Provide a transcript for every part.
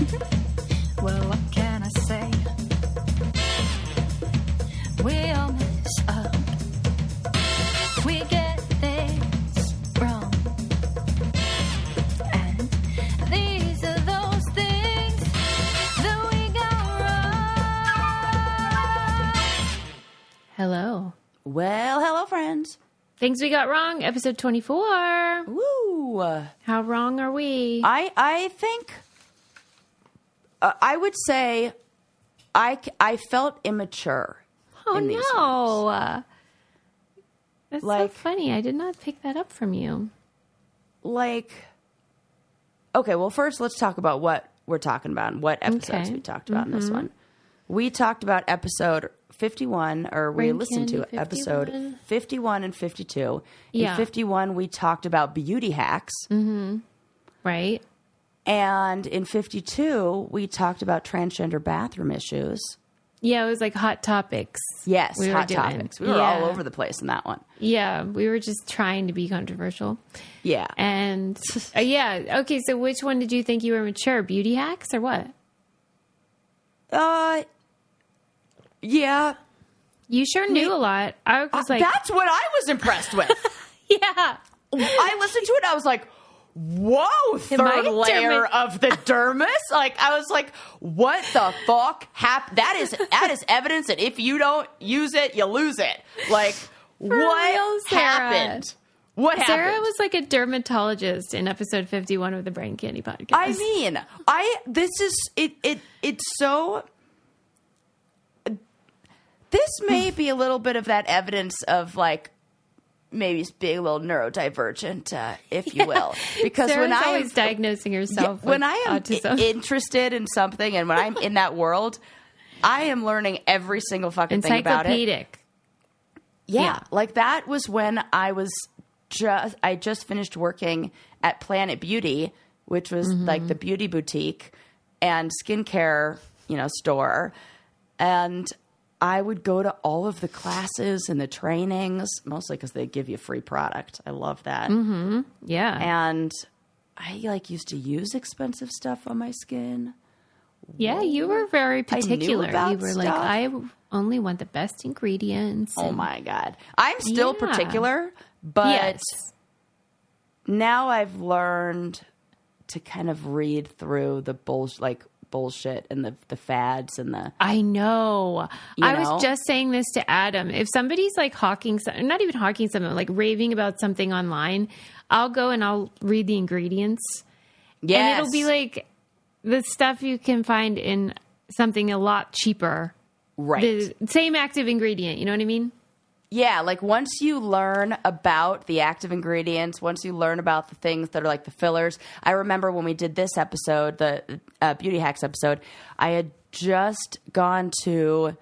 Well, what can I say? We all mess up. We get things wrong. And these are those things that we got wrong. Hello. Well, hello, friends. Things we got wrong, episode 24. Woo! How wrong are we? I I think uh, I would say I, I felt immature. oh, no. Uh, That's Like- so funny. I did not pick that up from you. Like, okay, well, first let's talk about what we're talking about and what episodes Okay. Mm-hmm. we talked about in this one. We talked about episode 51, or we Brain listened to Candy episode 51. 51 and 52. Yeah. In 51, we talked about beauty hacks. Right? And in 52, we talked about transgender bathroom issues. Yeah, it was like hot topics. Yes, we hot doing. topics. We were all over the place in that one. Yeah, we were just trying to be controversial. Yeah. And uh, yeah, okay, so which one did you think you were mature? Beauty hacks or what? Uh, yeah. You sure knew a lot. I was like, That's what I was impressed with. yeah. I listened to it. I was like, "Whoa, third layer dermis- of the dermis!" Like I was like, "What the fuck happened?" That is that is evidence that if you don't use it, you lose it. Like what real, happened? What happened? Sarah was like a dermatologist in episode 51 of the Brain Candy podcast. I mean, I this is it it it's so this may be a little bit of that evidence of like maybe being a little neurodivergent, uh, if you will. Because Sarah's when I always diagnosing herself when with I am autism. interested in something and when I'm in that world, I am learning every single fucking thing about it. Yeah, Yeah. like that was when I was just I just finished working at Planet Beauty, which was Mm-hmm. like the beauty boutique and skincare, you know, store. And I would go to all of the classes and the trainings, mostly because they give you free product. I love that. Mm-hmm. Yeah. And I like used to use expensive stuff on my skin. yeah, you were very particular. about You were like. I only want the best ingredients. Oh and- my god. I'm still Yeah. particular, but Yes. now I've learned to kind of read through the bull like bullshit and the the fads and the I know. You I was just saying this to Adam. If somebody's like hawking, not even hawking something, like raving about something online, I'll go and I'll read the ingredients. yes. And it'll be like the stuff you can find in something a lot cheaper. right. The same active ingredient. You know what I mean? Yeah, like once you learn about the active ingredients, once you learn about the things that are like the fillers. I remember when we did this episode, the uh, beauty hacks episode, I had just gone to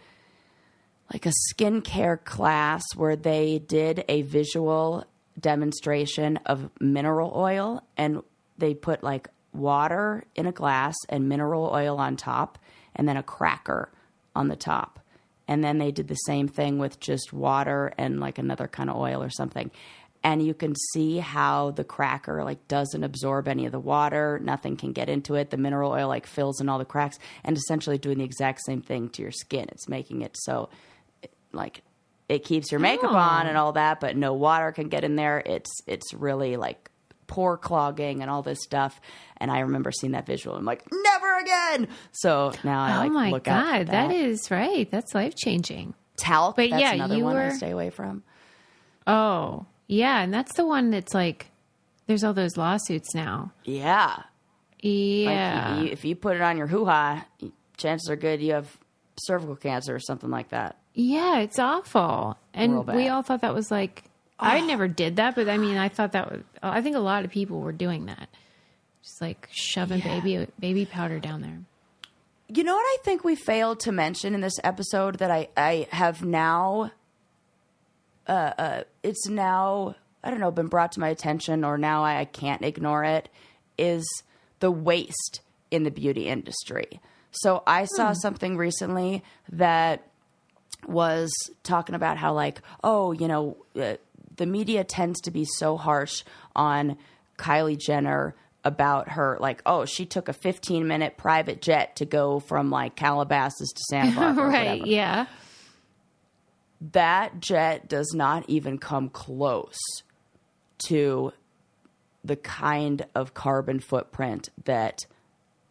like a skincare class where they did a visual demonstration of mineral oil and they put like water in a glass and mineral oil on top and then a cracker on the top. And then they did the same thing with just water and like another kind of oil or something. And you can see how the cracker like doesn't absorb any of the water, nothing can get into it. The mineral oil like fills in all the cracks and essentially doing the exact same thing to your skin. It's making it so like it keeps your makeup Oh. on and all that, but no water can get in there. It's it's really like pore clogging and all this stuff. And I remember seeing that visual. I'm like, never again. So now I oh like my look God. that is right. That's life changing. talc. but that's yeah, another you one I were- stay away from. Oh, yeah. And that's the one that's like, there's all those lawsuits now. Yeah. Like, Yeah. you- if you put it on your hoo ha, chances are good you have cervical cancer or something like that. Yeah, it's awful. And we all thought that was like I never did that, but I mean, I thought that was I think a lot of people were doing that. Just like shoving baby baby powder down there. You know what I think we failed to mention in this episode that I, I have now, uh, uh, it's now, I don't know, been brought to my attention or now I, I can't ignore it is the waste in the beauty industry. So I saw something recently that was talking about how like oh you know uh, the media tends to be so harsh on Kylie Jenner about her like oh she took a 15 minute private jet to go from like calabasas to santa barbara right. Yeah. that jet does not even come close to the kind of carbon footprint that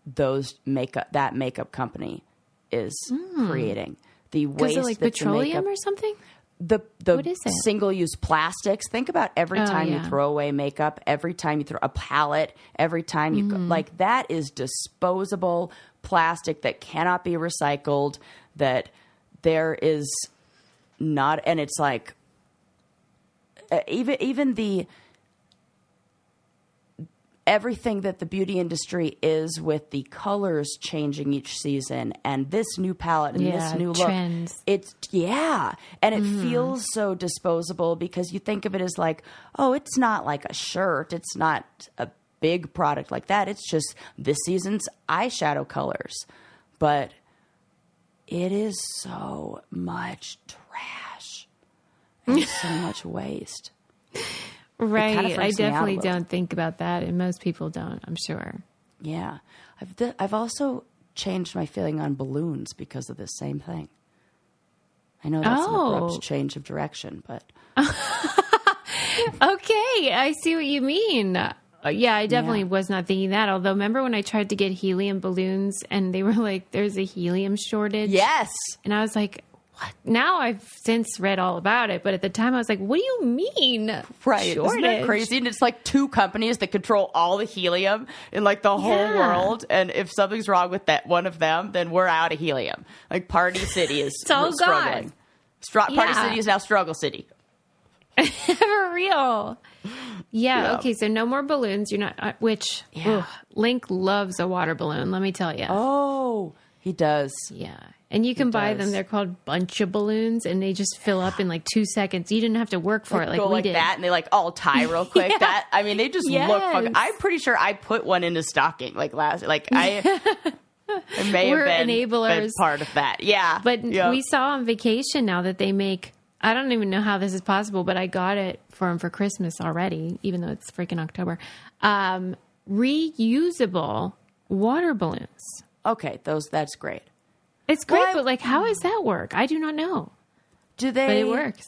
those makeup that makeup company is hmm. creating the Is waste it like petroleum makeup or something? The the What is it? single use plastics. Think about every Oh, time you throw away makeup, every time you throw a palette, every time you Mm-hmm. go, like that is disposable plastic that cannot be recycled. That there is not, and it's like uh, even even the everything that the beauty industry is with the colors changing each season and this new palette and Yeah, this new look. trends. it's yeah. And it Mm-hmm. feels so disposable because you think of it as like oh it's not like a shirt. It's not a big product like that. It's just this season's eyeshadow colors. But it is so much trash and so much waste Right. I me out a definitely don't think about that, and most people don't. I'm sure. Yeah, I've th- I've also changed my feeling on balloons because of this same thing. I know that's an Oh. abrupt change of direction, but Okay, I see what you mean. Uh, yeah, I definitely Yeah. was not thinking that. Although, remember when I tried to get helium balloons and they were like, "There's a helium shortage." yes, and I was like, "What?" Now I've since read all about it, but at the time I was like, "What do you mean?" right. Isn't that crazy? And it's like two companies that control all the helium in like the whole Yeah. world. And if something's wrong with that one of them, then we're out of helium. Like Party City is It's all struggling. gone. Stra- Party Yeah. City is now Struggle City. For real. Yeah, Yeah. Okay. So no more balloons. You're not. Uh, which Yeah. ugh, Link loves a water balloon. Let me tell you. Oh, he does. Yeah. And you can buy does. them. They're called bunch of balloons, and they just fill up in like two seconds. You didn't have to work for it like go we like did. that and they like all tie real quick. Yeah. That I mean, they just look. Fucking, I'm pretty sure I put one in a stocking like last. Like I, I may We're have been, enablers. been part of that. Yeah, But yeah. we saw on vacation now that they make. I don't even know how this is possible, but I got it for him for Christmas already, even though it's freaking October. Um, reusable water balloons. Okay. Those that's great. It's great, but like, how does that work? I do not know, Do they? but it works.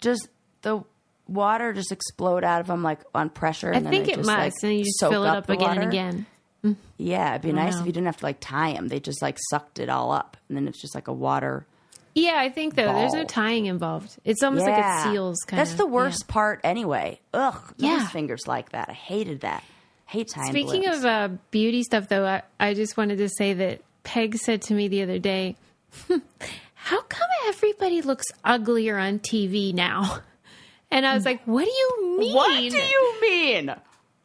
Just the water just explode out of them like on pressure. I And then think they it just, must, like, and you just soak fill it up the again and again. Yeah, it'd be nice if you didn't have to like tie them. They just like sucked it all up, and then it's just like a water. Yeah, I think though there's no Ball. tying involved. It's almost like it seals. Kind of That's the worst part, anyway. Ugh, Yeah. yeah. fingers like that. I hated that. Speaking of uh, beauty stuff, though, I, I just wanted to say that Peg said to me the other day, "How come everybody looks uglier on TV now?" And I was like, "What do you mean?" what do you mean?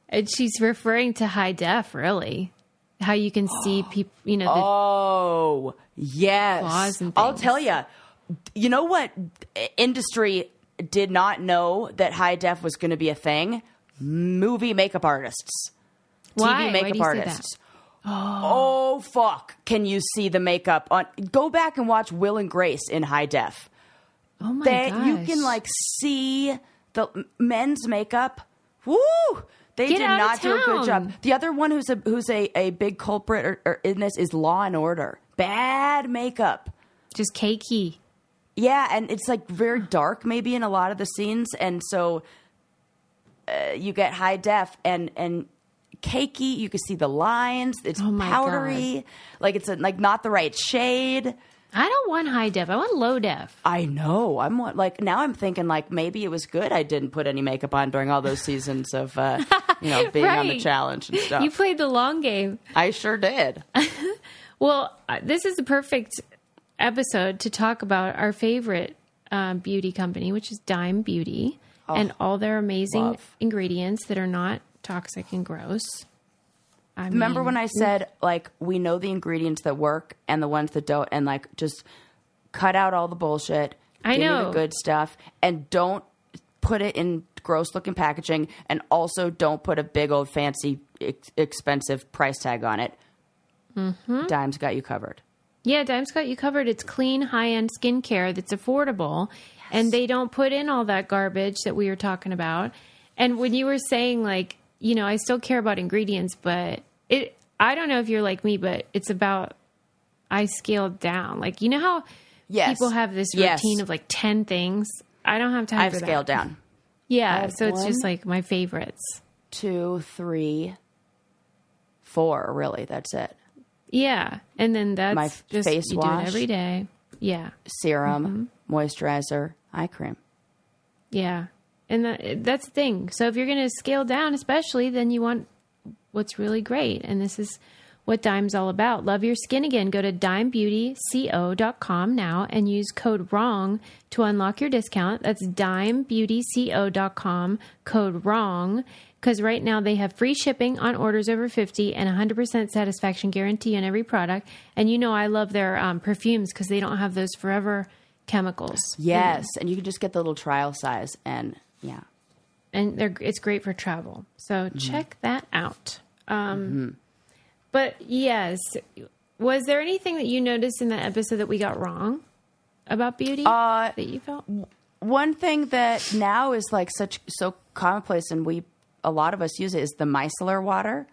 And she's referring to high def, really. How you can see people, you know, the, Oh, yes. I'll tell you. You know what industry did not know that high def was going to be a thing? Movie makeup artists. Why? TV makeup artists. Oh. oh. fuck. Can you see the makeup on Go back and watch Will and Grace in high def. oh my They gosh, you can like see the men's makeup. Woo! They Get did not do a good job. The other one who's a who's a, a big culprit or, or in this is Law and Order. Bad makeup. just cakey. Yeah, and it's like very dark maybe in a lot of the scenes, and so uh, you get high def and and cakey. You can see the lines. It's Oh powdery, like it's a, like not the right shade. I don't want high def. I want low def. I know. I'm like now. I'm thinking like maybe it was good I didn't put any makeup on during all those seasons of uh, you know being on the challenge and stuff. You played the long game. I sure did. Well, uh, this is the perfect episode to talk about our favorite um, beauty company, which is Dime Beauty, and all their amazing love. ingredients that are not toxic and gross. I Remember mean, when I said like we know the ingredients that work and the ones that don't, and like just cut out all the bullshit. I know. the good stuff, and don't put it in gross looking packaging, and also don't put a big old fancy ex- expensive price tag on it. Mm-hmm. Dimes got you covered. Yeah, Dime's got you covered. It's clean, high end skincare that's affordable, and they don't put in all that garbage that we were talking about. And when you were saying like you know, I still care about ingredients, but it. I don't know if you're like me, but it's about I scaled down. Like you know how Yes. people have this Yes. routine of like ten things. I don't have time I've scaled that. down. Yeah, so it's just like my favorites. Two, three, four. Really, that's it. Yeah, and then that's My just face you wash. do it every day. Yeah, Serum, mm-hmm. Moisturizer, eye cream. yeah, and that, that's the thing. So if you're going to scale down, especially, then you want what's really great, and this is what Dime's all about. Love your skin again. Go to dimebeautyco.com now and use code WRONG to unlock your discount. That's dimebeautyco.com, code WRONG. Because right now they have free shipping on orders over 50 and 100% satisfaction guarantee on every product. And you know, I love their um, perfumes because they don't have those forever chemicals. Yes, and you can just get the little trial size, and yeah, and they're it's great for travel. So Mm-hmm. check that out. Um, But yes, was there anything that you noticed in that episode that we got wrong about beauty Uh, that you felt? one thing that now is like such so commonplace, and we a lot of us use it is the micellar water.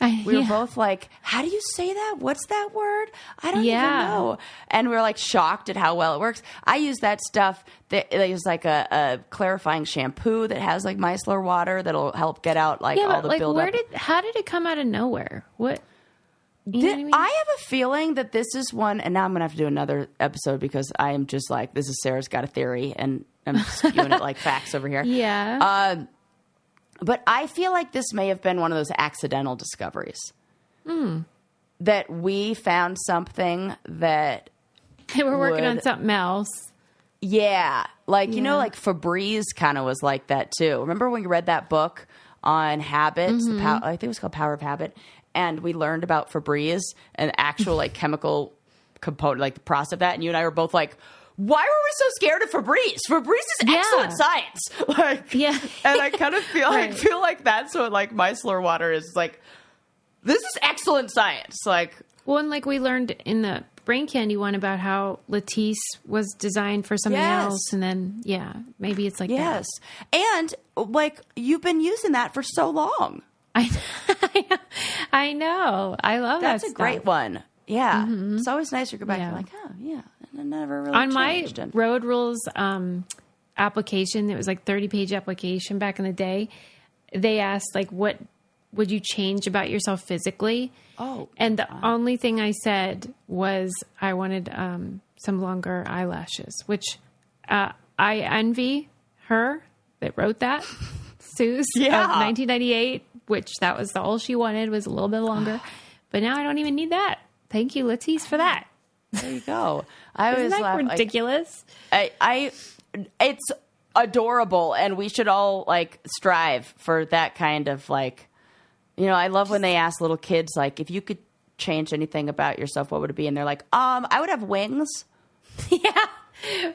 I, We were yeah. both like, "How do you say that? What's that word? I don't Yeah. even know." And we are like shocked at how well it works. I use that stuff. That is like a, a clarifying shampoo that has like micellar water that'll help get out like yeah, all the like, buildup. where did how did it come out of nowhere? What? You know what I mean? I have a feeling that this is one, and now I'm gonna have to do another episode because I am just like, this is Sarah's got a theory, and I'm spewing it like facts over here. yeah, Um, but I feel like this may have been one of those accidental discoveries. Hmm. That we found something that, they were working on something else. yeah, like, you know, like Febreze kind of was like that too. Remember when you read that book on habits? Mm-hmm. pow- I think it was called Power of Habit. And we learned about Febreze and actual like chemical component, like the process of that. And you and I were both like, why were we so scared of Febreze? Febreze is Yeah. excellent science. Like, Yeah. and I kind of feel Right. like feel like that's what like micellar water is like. This is excellent science. Like, Well, and like we learned in the brain candy one about how Latisse was designed for something Yes. else, and then yeah, maybe it's like yes, and like you've been using that for so long. I, I know. I love That's that. a great one. Yeah, mm-hmm. it's always nice to go back Yeah. and like, oh yeah, never really on my road rules um, application it was like 30 page application back in the day. They asked like what would you change about yourself physically? Oh, and the only thing i said was i wanted um, some longer eyelashes which uh, i envy her that wrote that. Seuss Yeah. of 1998 which that was all she wanted was a little bit longer. But now i don't even need that. Thank you Latisse for that there you go. I isn't always that like, ridiculous I, I, it's adorable, and we should all like strive for that kind of like, you know. I love when they ask little kids like, if you could change anything about yourself, what would it be? And they're like, um, I would have wings. yeah.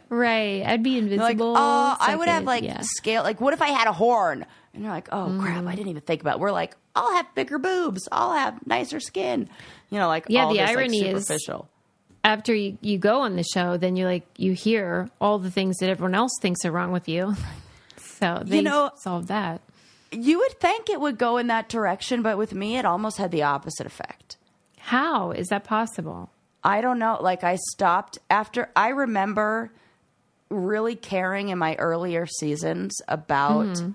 Right. I'd be They're like, invisible. oh, so I would have like yeah. scale. Like, what if I had a horn? And you're like, oh crap, Mm. I didn't even think about. it. We're like, I'll have bigger boobs. I'll have nicer skin. You know, like Yeah, all the this, like, irony is- superficial. After you, you go on the show, then you like you hear all the things that everyone else thinks are wrong with you. so they know- solved that. You would think it would go in that direction, but with me, it almost had the opposite effect. How is that possible? I don't know. Like I stopped after I remember really caring in my earlier seasons about mm-hmm.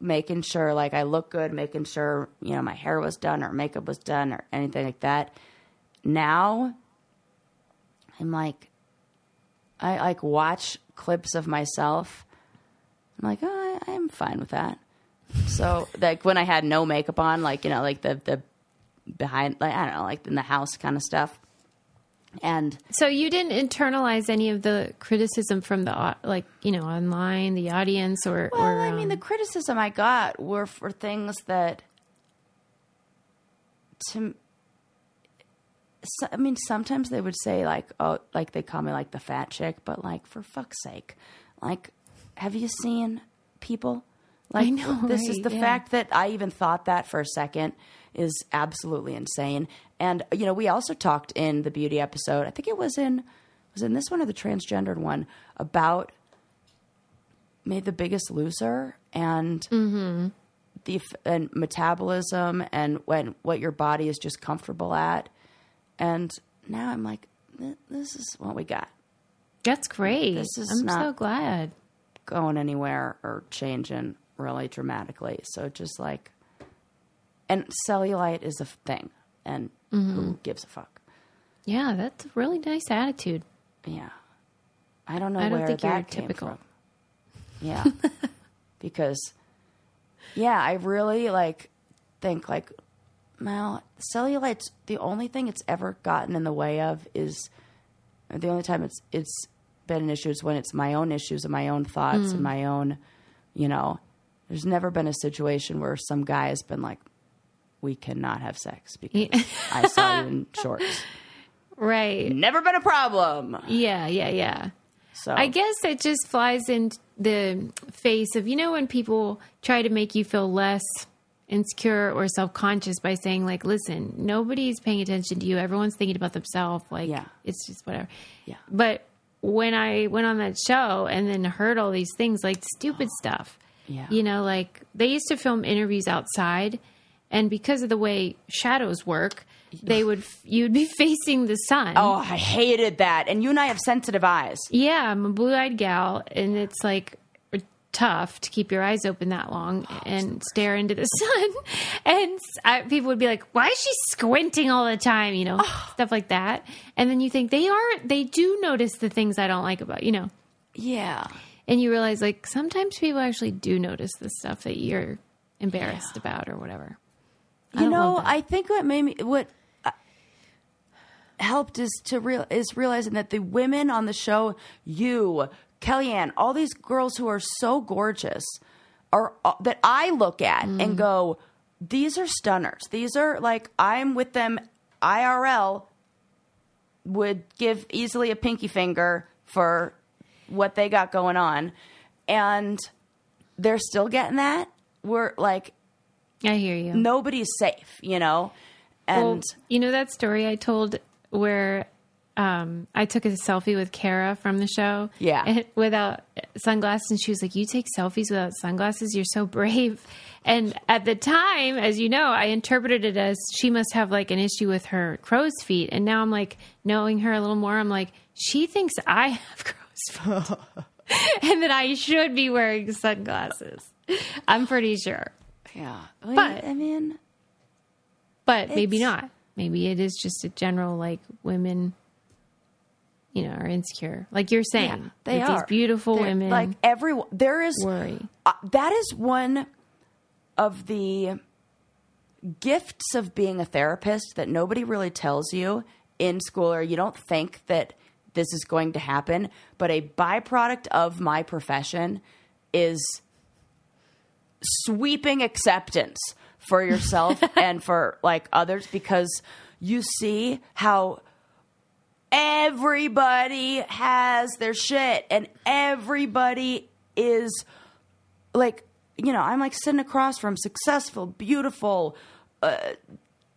making sure like I look good, making sure, you know, my hair was done or makeup was done or anything like that. Now I'm like I like watch clips of myself. I'm like, oh, I, I'm fine with that. So like when I had no makeup on, like, you know, like the the behind like I don't know, like in the house kind of stuff. And So you didn't internalize any of the criticism from the like you know online, the audience, or well, or I mean, the um, criticism I got were for things that to so, I mean, sometimes they would say like, "Oh, like they call me like the fat chick," but like for fuck's sake, like, have you seen people? Like, know, this is the Yeah. fact that I even thought that for a second is absolutely insane. And you know, we also talked in the beauty episode. I think it was in was in this one or the transgendered one about made the biggest loser and mm-hmm. the and metabolism and when what your body is just comfortable at. And now I'm like, this is what we got. That's great. This is I'm so glad. going anywhere or changing really dramatically. So just like, and cellulite is a thing, and Mm-hmm. who gives a fuck? Yeah, that's a really nice attitude. Yeah, I don't know I don't where think that you're came typical. from. Yeah, because yeah, I really like think like, well, cellulite's the only thing it's ever gotten in the way of is the only time it's it's been an issue is when it's my own issues and my own thoughts Mm. and my own, you know. There's never been a situation where some guy has been like, "We cannot have sex because Yeah. I saw you in shorts." Right. Never been a problem. Yeah, yeah, yeah. So I guess it just flies in the face of you know when people try to make you feel less insecure or self-conscious by saying like listen nobody's paying attention to you everyone's thinking about themselves like Yeah. it's just whatever Yeah. but when i went on that show and then heard all these things like stupid oh. stuff Yeah. you know like they used to film interviews outside and because of the way shadows work they would you'd be facing the sun Oh, I hated that. And you and I have sensitive eyes. yeah, I'm a blue eyed gal, and it's like tough to keep your eyes open that long and stare into the sun. And I, people would be like, "Why is she squinting all the time?" You know, stuff like that. And then you think they are, they do notice the things I don't like about you know. Yeah. And you realize like sometimes people actually do notice the stuff that you're embarrassed about or whatever. I You know. I think what made me what uh, helped is to real is realizing that the women on the show, you, Kellyanne, all these girls who are so gorgeous, are uh, that I look at Mm. and go, these are stunners. These are like I'm with them IRL. Would give easily a pinky finger for what they got going on, and they're still getting that. We're like I hear you. nobody's safe, you know? And Well, you know that story I told where um, I took a selfie with Kara from the show? Yeah. Without sunglasses. And she was like, You take selfies without sunglasses? You're so brave. And at the time, as you know, I interpreted it as she must have like an issue with her crow's feet. And now I'm like, knowing her a little more, I'm like, She thinks I have crow's feet. and that I should be wearing sunglasses. I'm pretty sure. yeah. But- I mean, but maybe not. Maybe it is just a general like women, you know, are insecure. Like you're saying, yeah, they are These beautiful They're- women Like everyone, there is worry. uh, that is one of the gifts of being a therapist that nobody really tells you in school, or you don't think that this is going to happen. But a byproduct of my profession is sweeping acceptance for yourself and for like others because you see how everybody has their shit and everybody is like you know i'm like sitting across from successful beautiful uh,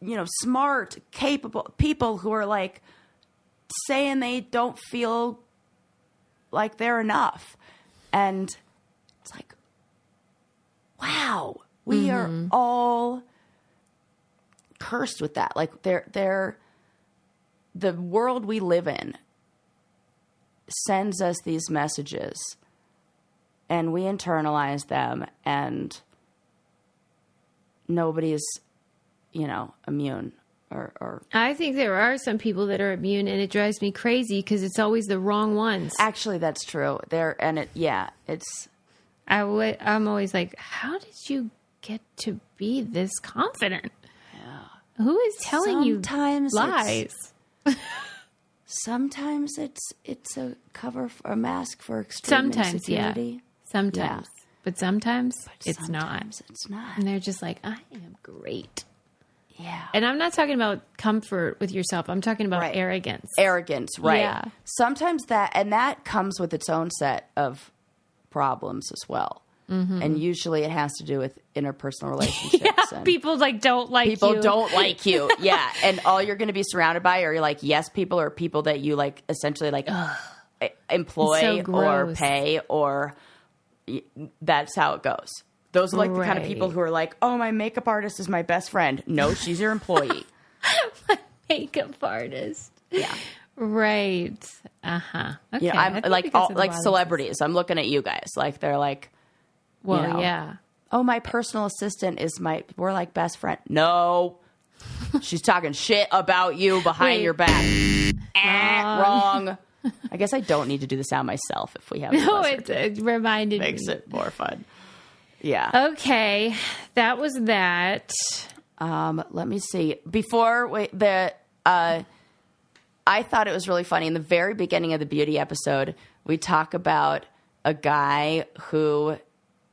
you know smart capable people who are like saying they don't feel like they're enough. And it's like wow we are all cursed with that. Like they're they're the world we live in sends us these messages and we internalize them and nobody's you know immune or, or I think there are some people that are immune, and it drives me crazy because it's always the wrong ones. actually that's true there and it yeah it's I w- I'm always like, how did you get to be this confident? Who is telling Sometimes you lies? sometimes it's it's a cover for a mask for extreme Sometimes, yeah. insecurity. Sometimes, but sometimes it's not. It's not And they're just like, I am great. yeah And I'm not talking about comfort with yourself. I'm talking about Right. arrogance. arrogance, right? Yeah. Sometimes that, and that comes with its own set of problems as well. Mm-hmm. And usually, it has to do with interpersonal relationships. and people like don't like people you. don't like you, yeah. And all you're going to be surrounded by are like yes people or people that you like essentially like employ So or pay or that's how it goes. Those are like the kind of people who are like, "Oh, my makeup artist is my best friend." No, she's your employee. My makeup artist. yeah. Right. Uh huh. Okay. You know, I I'm like all, like celebrities. I'm looking at you guys. Like they're like, Well, know. yeah. "Oh, my personal assistant is my we're like best friend." No. She's talking shit about you behind Wait. your back. Eh, wrong. I guess I don't need to do the sound myself if we have No, it, it reminded me. makes me. it more fun. Yeah. Okay, that was that. Um, let me see. Before we, the, uh, I thought it was really funny in the very beginning of the beauty episode. We talk about a guy who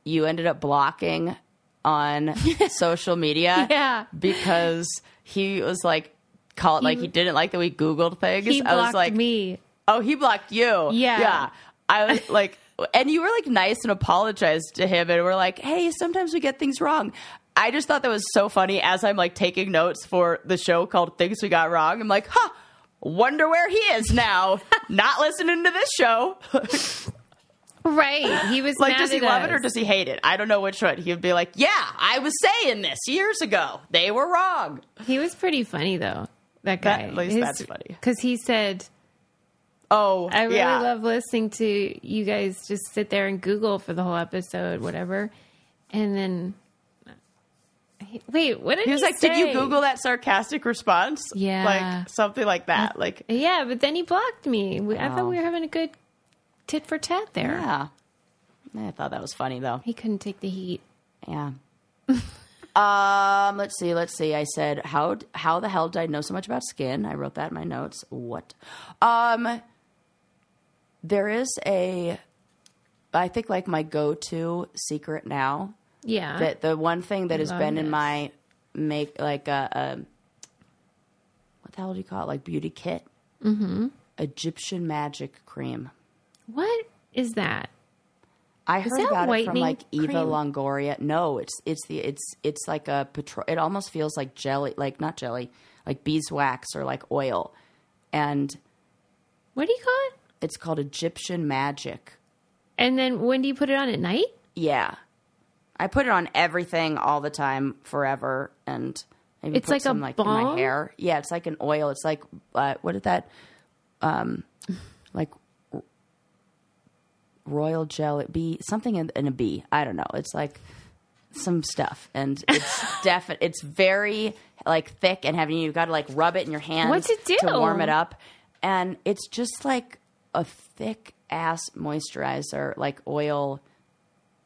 you ended up blocking on social media, Yeah. because he was like call called like he didn't like that we Googled things. He I was like, me. Oh, he blocked you. Yeah. Yeah. I was like, and you were like nice and apologized to him, and we're like, hey, sometimes we get things wrong. I just thought that was so funny as I'm like taking notes for the show called Things We Got Wrong. I'm like, huh, wonder where he is now. Not listening to this show. Right. He was like, does he love it or does he hate it? I don't know which one. He'd be like, yeah, I was saying this years ago. They were wrong. He was pretty funny though. That guy. at least that's funny. Because he said, Oh, "I really yeah. love listening to you guys just sit there and Google for the whole episode, whatever." And then, wait, what did he say? he, was like, did you? Google that sarcastic response? Yeah. Like something like that. Like, Yeah, but then he blocked me. We, I Oh. thought we oh. were having a good tit for tat there. yeah. I thought that was funny though. He couldn't take the heat. Yeah. um, let's see, let's see. I said, how how the hell did I know so much about skin? I wrote that in my notes. What? Um there is a I think like my go-to secret now Yeah. that the one thing that has love been in my make like a, a what the hell do you call it? Like beauty kit? Mm-hmm. Egyptian magic cream. What is that? I heard that about it from like Eva cream? Longoria. No, it's it's the it's it's like a petro- it almost feels like jelly, like not jelly, like beeswax or like oil. And What do you call it? it's called Egyptian magic. And then when do you put it on at night? Yeah. I put it on everything all the time forever and maybe It's put like a some like in my balm? hair. Yeah, it's like an oil. It's like uh, what is that um like royal gel it be something in, in a bee. I don't know. It's like some stuff and it's definite it's very like thick and heavy you've got to like rub it in your hand What's it do? to warm it up and it's just like a thick ass moisturizer like oil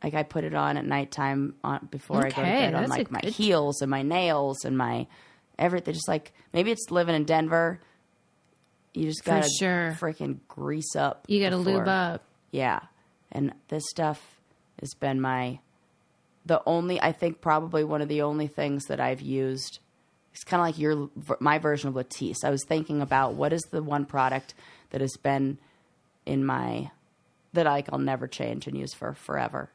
like I put it on at nighttime on before I go to bed on like my good- heels and my nails and my everything just like maybe it's living in Denver you just gotta sure. freaking grease up You got to lube up. Yeah. And this stuff has been my the only I think probably one of the only things that I've used. It's kind of like your my version of Latisse. I was thinking about what is the one product that has been in my that like I'll never change and use for forever.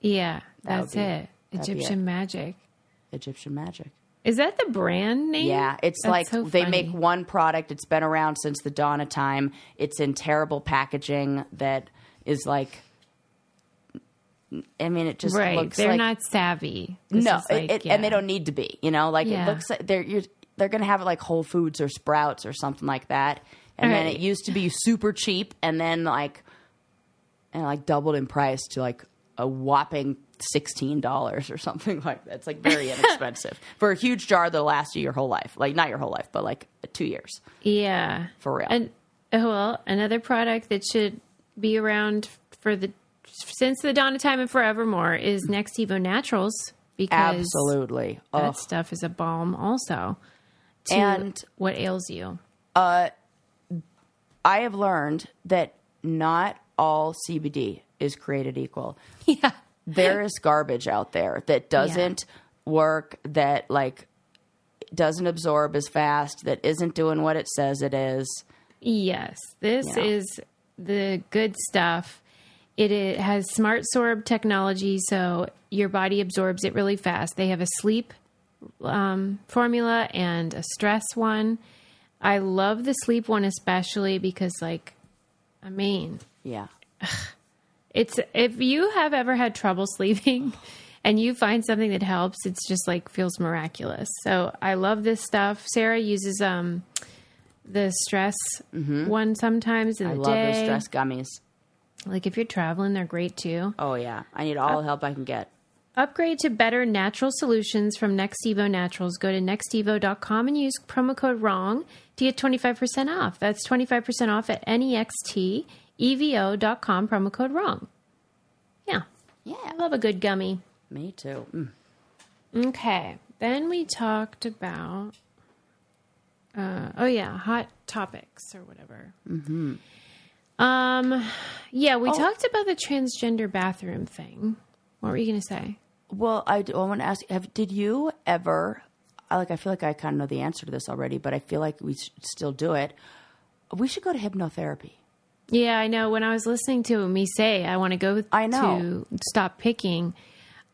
Yeah, That that's be- it. Egyptian it. magic. Egyptian magic. Is that the brand name? Yeah, it's That's like so they funny. make one product. It's been around since the dawn of time. It's in terrible packaging that is like. I mean, it just right. looks They're like not savvy. This no, like, it, it- and they don't need to be. You know, like Yeah. it looks like they're you're, they're going to have it like Whole Foods or Sprouts or something like that. And then it used to be super cheap, and then like, and like doubled in price to like a whopping sixteen dollars or something like that. It's like very inexpensive for a huge jar that'll last you your whole life. Like not your whole life, but like two years Yeah, for real. And oh, well, another product that should be around for the since the dawn of time and forevermore is Next Evo Naturals because Absolutely. that Oh, stuff is a balm also. To And- what ails you? Uh, I have learned that not all CBD is created equal. Yeah, there is garbage out there that doesn't work that like doesn't absorb as fast that isn't doing what it says it is Yes, this Yeah. is the good stuff. It, it has smart sorb technology, so your body absorbs it really fast. They have a sleep um, formula and a stress one. I love the sleep one especially because, like, I mean, yeah it's if you have ever had trouble sleeping and you find something that helps, it's just like feels miraculous. So I love this stuff. Sarah uses um the stress one sometimes in Mm-hmm. I the love day. those stress gummies. Like if you're traveling, they're great too. Oh yeah, I need all the help I can get. Upgrade to better natural solutions from Nextevo Naturals. Go to nextevo.com and use promo code WRONG to get 25% off. That's 25% off at E nextevo.com, promo code WRONG. Yeah, Yeah, I love a good gummy. me too. Mm. Okay, then we talked about, uh, oh yeah, hot topics or whatever. Mm-hmm. Um, yeah, we talked about the transgender bathroom thing. What were you going to say? Well, I, I want to ask: have, Did you ever? I like. I feel like I kind of know the answer to this already, but I feel like we should still do it. We should go to hypnotherapy. Yeah, I know. When I was listening to me say I want to go I know. to stop picking,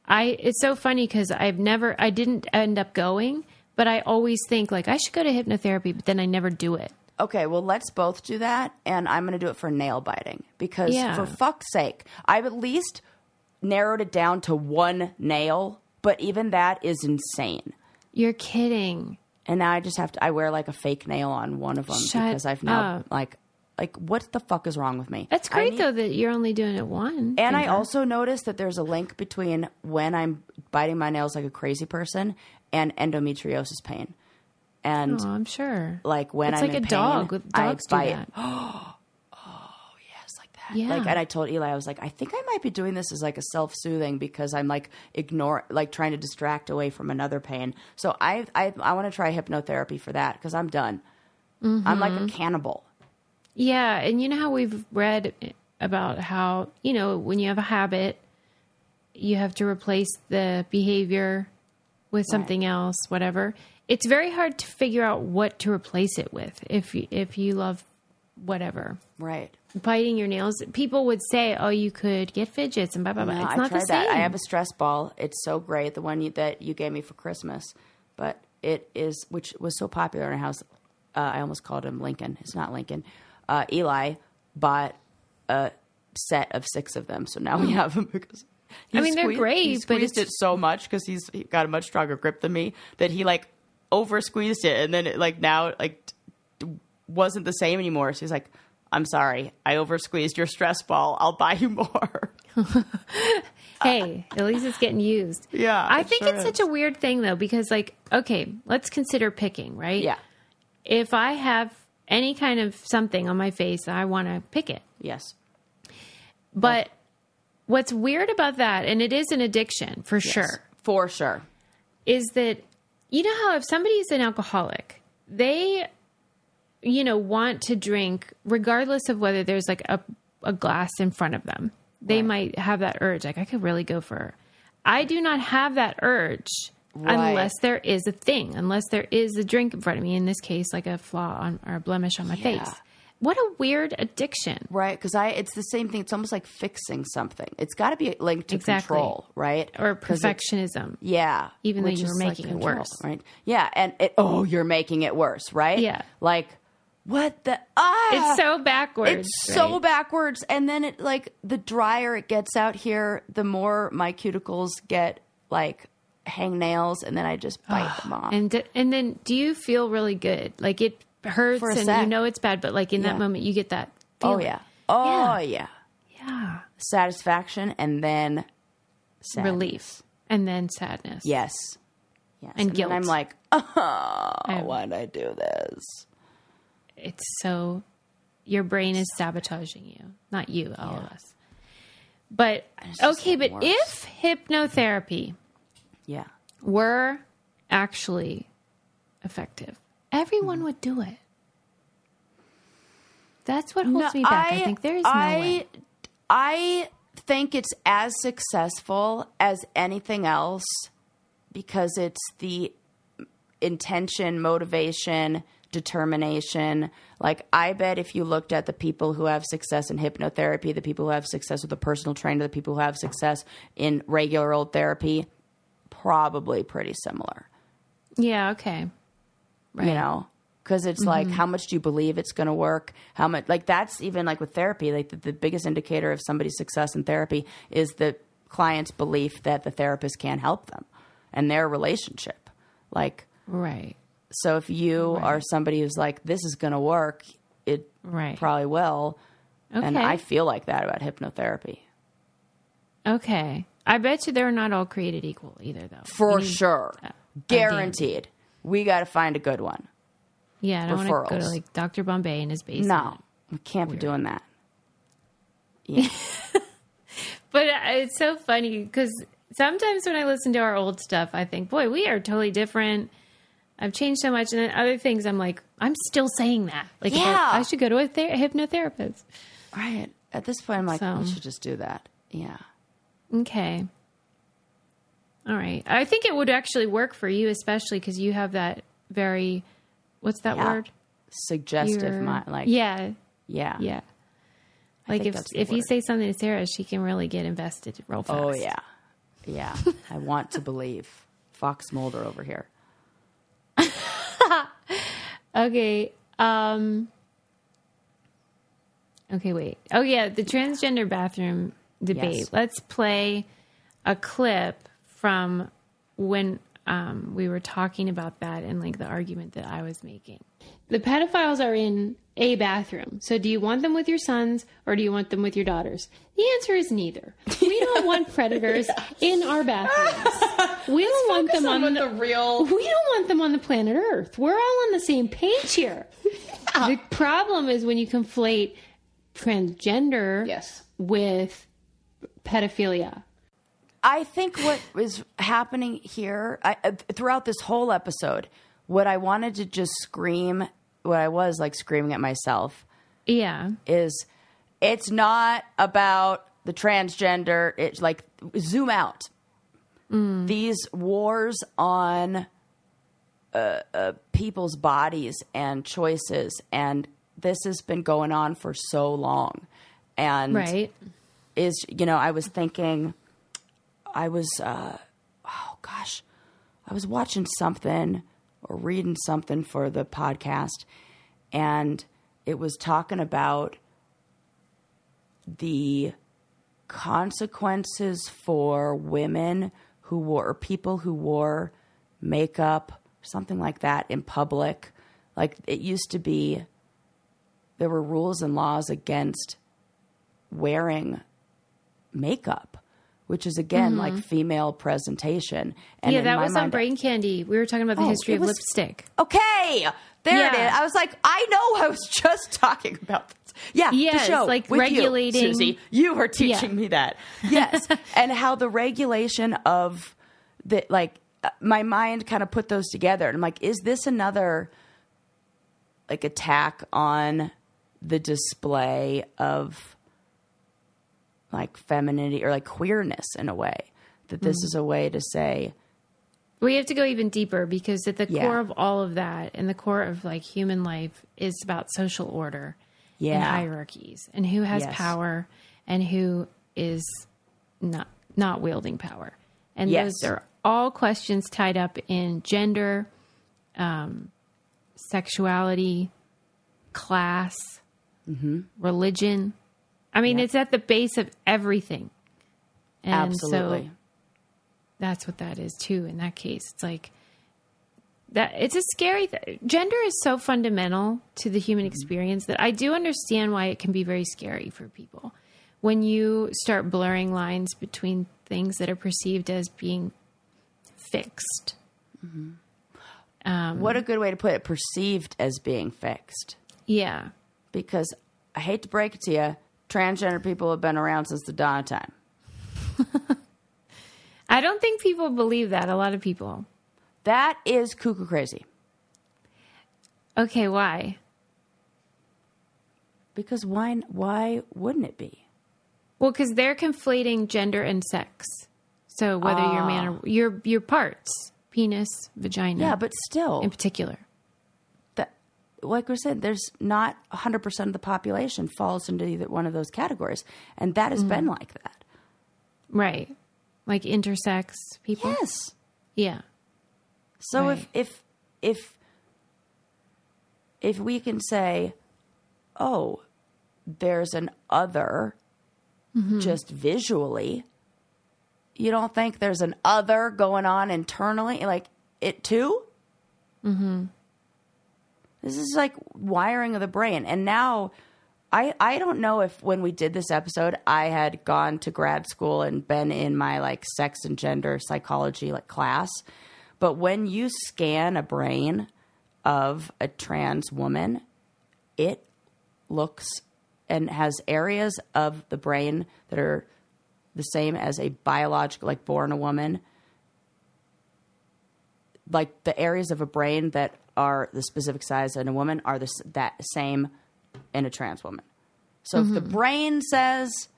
I it's so funny because I've never I didn't end up going, but I always think like I should go to hypnotherapy, but then I never do it. Okay, well, let's both do that, and I'm going to do it for nail biting because, Yeah. for fuck's sake, I've at least narrowed it down to one nail, but even that is insane. You're kidding. And now I just have to. I wear like a fake nail on one of them Shut because I've now up. like, like what the fuck is wrong with me? That's I great need- though that you're only doing it one. And I also noticed that there's a link between when I'm biting my nails like a crazy person and endometriosis pain. And Oh, I'm sure. like when it's I'm like a pain, dog. With I dogs do bite. that. Yes, like that. Yeah. Like, and I told Eli, I was like, I think I might be doing this as like a self soothing because I'm like ignore, like trying to distract away from another pain. So I, I, I want to try hypnotherapy for that because I'm done. I'm like Mm-hmm. a cannibal. Yeah, and you know how we've read about how, you know, when you have a habit, you have to replace the behavior with something else, whatever. It's very hard to figure out what to replace it with if you, if you love whatever. Right. Biting your nails, people would say, "Oh, you could get fidgets and blah blah blah." No, it's I not tried the same. that. I have a stress ball. It's so great, the one you, that you gave me for Christmas. But it is, which was so popular in our house. Uh, I almost called him Lincoln. It's not Lincoln. Uh, Eli bought a set of six of them, so now we have them because. I mean, they're great, He but squeezed it so much because he's he got a much stronger grip than me that he like over squeezed it, and then it like now like t- wasn't the same anymore. So he's like, "I'm sorry, I over squeezed your stress ball. I'll buy you more." hey, at least it's getting used. Yeah, I it think sure it's such a weird thing though because like, okay, let's consider picking, right? yeah. if I have any kind of something on my face, I want to pick it. Yes. But what's weird about that, and it is an addiction for sure, For sure. is that you know how if somebody's an alcoholic, they, you know, want to drink regardless of whether there's like a, a glass in front of them. They Right. might have that urge, like, I could really go for. I do not have that urge. Right. Unless there is a thing, unless there is a drink in front of me, in this case, like a flaw on or a blemish on my Yeah. face. What a weird addiction. Right, because I it's the same thing. It's almost like fixing something. It's got to be linked to Exactly. control, right? Or 'Cause it- perfectionism. Yeah, Even though you're were like making it worse. right? Yeah, and it oh, you're making it worse, right? Yeah. like what the ah, It's so backwards. it's so backwards. And then it like the drier it gets out here, the more my cuticles get like hangnails, and then I just bite them off. And d- and then do you feel really good? Like it hurts and you know it's bad, but like in Yeah. that moment you get that. oh yeah, oh yeah. yeah, satisfaction, and then sadness. relief, and then sadness. Yes. Yes. And then guilt. I'm like, oh, I- why did I do this? it's so your brain is sabotaging you, not you, all of us. But okay, but worse. if hypnotherapy Yeah. were actually effective, everyone Mm-hmm. would do it. That's what holds me back. I, think there is no I, way. I think it's as successful as anything else because it's the intention, motivation, determination. Like, I bet if you looked at the people who have success in hypnotherapy, the people who have success with a personal trainer, the people who have success in regular old therapy, probably pretty similar. Yeah. Okay. Right. you know because it's like mm-hmm. how much do you believe it's going to work how much like that's even like with therapy like the, the biggest indicator of somebody's success in therapy is the client's belief that the therapist can't help them and their relationship. Like, Right. so if you are somebody who's like, this is going to work, it Right. probably will. Okay. And I feel like that about hypnotherapy. Okay. I bet you they're not all created equal either, though. For sure. Uh, a Guaranteed. We got to find a good one. Yeah, I don't want to go to referrals. like Dr. Bombay in his basement. No, we can't be doing that. Yeah. But uh, it's so funny because sometimes when I listen to our old stuff, I think, boy, we are totally different. I've changed so much. And then other things, I'm like, I'm still saying that. Like, Yeah. I should go to a, ther- a hypnotherapist. right. At this point, I'm like, So- we should just do that. Yeah. Okay. All right. I think it would actually work for you, especially because you have that very, what's that Yeah. word? Suggestive mind. Like, yeah, yeah. yeah. Like if if you say something to Sarah, she can really get invested real fast. Oh, yeah. Yeah. I want to believe. Fox Mulder over here. Okay. Um Okay, wait. Oh yeah, the transgender bathroom debate. Yes. Let's play a clip from when um, we were talking about that and like the argument that I was making. The pedophiles are in a bathroom. So do you want them with your sons or do you want them with your daughters? The answer is neither. We don't want predators in our bathrooms. We don't want them on the, real. we don't want them on the planet Earth. We're all on the same page here. The problem is when you conflate transgender Yes. with pedophilia. I think what is happening here I, uh, throughout this whole episode, what I wanted to just scream, what I was like screaming at myself, Yeah. is it's not about the transgender. It's like zoom out. These wars on uh, uh, people's bodies and choices, and this has been going on for so long. And Right. is you know I was thinking, I was uh, oh gosh, I was watching something or reading something for the podcast, and it was talking about the consequences for women who wore or people who wore makeup something like that in public. Like it used to be there were rules and laws against wearing makeup which is again like female presentation and Mm-hmm. yeah, that was on Brain Candy. We were talking about the Oh, history of was- lipstick. Okay, there it Yeah. is. I was like, I know. I was just talking about this. Yeah, Yes, the show like with you, regulating- Susie, you were teaching Yeah. me that. Yes, and how the regulation of the like, uh, my mind kind of put those together, and I'm like, is this another like attack on the display of like femininity or like queerness in a way? That this Mm-hmm. is a way to say, We have to go even deeper because at the Yeah. core of all of that and the core of like human life is about social order yeah. and hierarchies and who has Yes. power and who is not not wielding power. And Yes. those are all questions tied up in gender, um, sexuality, class, Mm-hmm. religion. I mean, it's at the base of everything. And absolutely. so that's what that is too in that case. It's like that it's a scary th- gender is so fundamental to the human mm-hmm. experience that i do understand why it can be very scary for people. When you start blurring lines between things that are perceived as being fixed. Mm-hmm. Um, what a good way to put it, perceived as being fixed. yeah. Because I hate to break it to you, transgender people have been around since the dawn of time. i don't think people believe that a lot of people That is cuckoo crazy. okay why Because why why wouldn't it be? well because they're conflating gender and sex so whether you're man or ah. your your parts penis vagina Yeah, but still, in particular like we said, there's not 100% of the population falls into either one of those categories. And that has been like that. Right. Like intersex people? Yes. Yeah. So Right. if if if if we can say, oh, there's an other Mm-hmm. just visually, you don't think there's an other going on internally, like it too? Mm-hmm. This is like wiring of the brain. And now I I don't know if when we did this episode I had gone to grad school and been in my like sex and gender psychology like class. But when you scan a brain of a trans woman, it looks and has areas of the brain that are the same as a biological, like born a woman. Like the areas of a brain that are the specific size in a woman are the that same in a trans woman. So if the brain says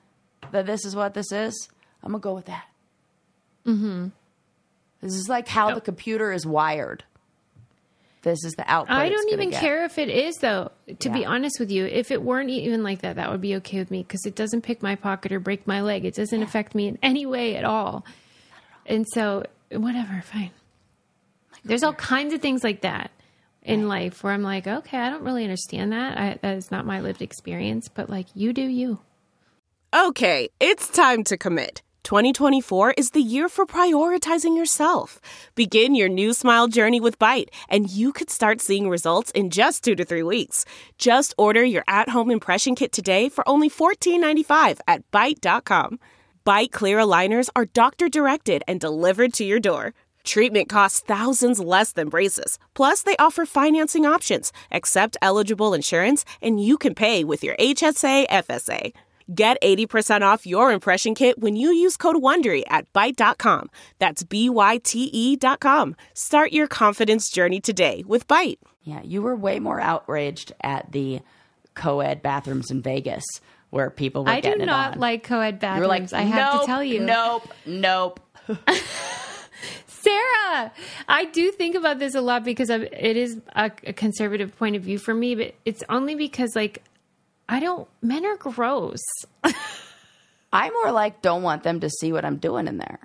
that this is what this is, I'm gonna go with that. Mm-hmm. This is like how the computer is wired. This is the output. I don't even get. care if it is, though. To be honest with you, if it weren't even like that, that would be okay with me because it doesn't pick my pocket or break my leg. It doesn't affect me in any way at all. And so, whatever, fine. There's all kinds of things like that in life where I'm like, okay, I don't really understand that. I, that is not my lived experience, but like, you do you. Okay, it's time to commit. 2024 is the year for prioritizing yourself. Begin your new smile journey with Byte, and you could start seeing results in just two to three weeks. Just order your at home impression kit today for only $14.95 at Byte.com. Byte Clear aligners are doctor directed and delivered to your door. Treatment costs thousands less than braces. Plus, they offer financing options, accept eligible insurance, and you can pay with your HSA FSA. Get 80% off your impression kit when you use code WONDERY at Byte.com. That's B-Y-T-E dot com. Start your confidence journey today with Byte. Yeah, you were way more outraged at the co-ed bathrooms in Vegas where people were I do getting it not on. like co-ed bathrooms. You were like, I have nope, to tell you. nope, nope. Sarah, I do think about this a lot because of, it is a, a conservative point of view for me, but it's only because like I don't. Men are gross, I more like don't want them to see what I'm doing in there.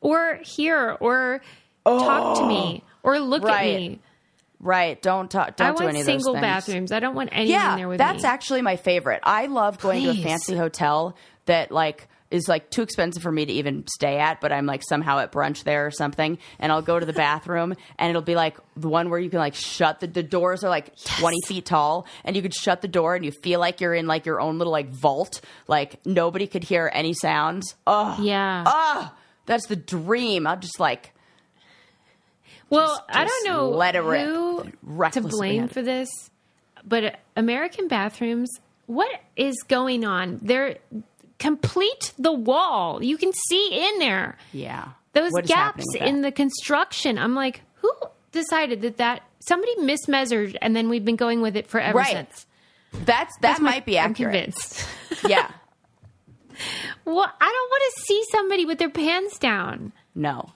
or hear, or talk to me, oh. or look at Oh, me. Right? Don't talk. Don't I do want any of single bathrooms. I don't want anyone Yeah, there with that's me. actually my favorite. I love going to a fancy hotel that like is like too expensive for me to even stay at, but I'm like somehow at brunch there or something, and I'll go to the bathroom and it'll be like the one where you can like shut the the doors are like 20 feet tall, and you could shut the door and you feel like you're in like your own little like vault, like nobody could hear any sounds. Oh, yeah. Oh, that's the dream. I'll just like well, I just don't know let it rip. who to blame for this, but American bathrooms. What is going on? They're complete the wall. You can see in there. yeah. those What gaps in the construction. I'm like, who decided that that somebody mismeasured and then we've been going with it forever Right. since? That's that That's my- might be I'm convinced. yeah. well, I don't want to see somebody with their pants down. No.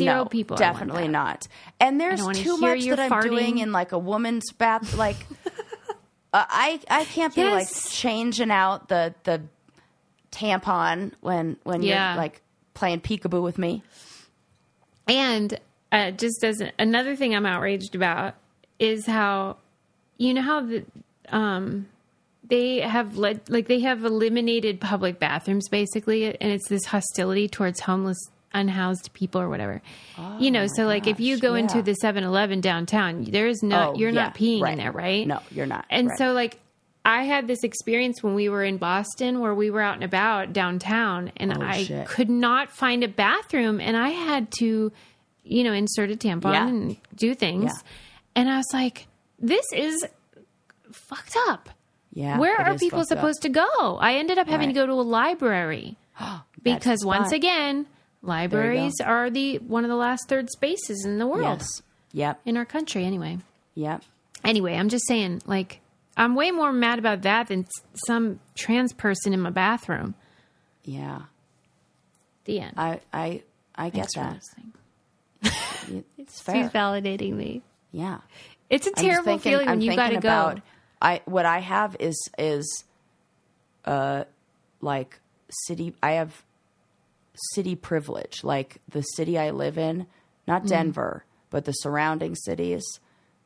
Zero no, people. Definitely not. And there's too much that I'm doing farting. in like a woman's bath. Like, uh, I I can't be like changing out the the tampon when when Yeah. you're like playing peekaboo with me. And uh, just as another thing I'm outraged about is how, you know how the um, they have led like they have eliminated public bathrooms basically, and it's this hostility towards homeless, unhoused people or whatever. you know, so like if you gosh, go into the 7-Eleven downtown, there is no Oh, you're not peeing right. in there, right? No, you're not, And right. so like. I had this experience when we were in Boston where we were out and about downtown and Oh, I shit. could not find a bathroom and I had to, you know, insert a tampon Yeah. and do things. Yeah. And I was like, this is fucked up. Yeah. Where are people fucked up. supposed to go? I ended up having to go to a library because once again, libraries are the one of the last third spaces in the world Yes. Yep. in our country anyway. Yep. Anyway, I'm just saying like I'm way more mad about that than some trans person in my bathroom. Yeah. The end. I I I get Thanks that. listening. It's She's validating me. Yeah. It's a I'm just terrible thinking- feeling I'm when you got to go. I what I have is is uh like city. I have city privilege. Like the city I live in, Hmm. not Denver, but the surrounding cities,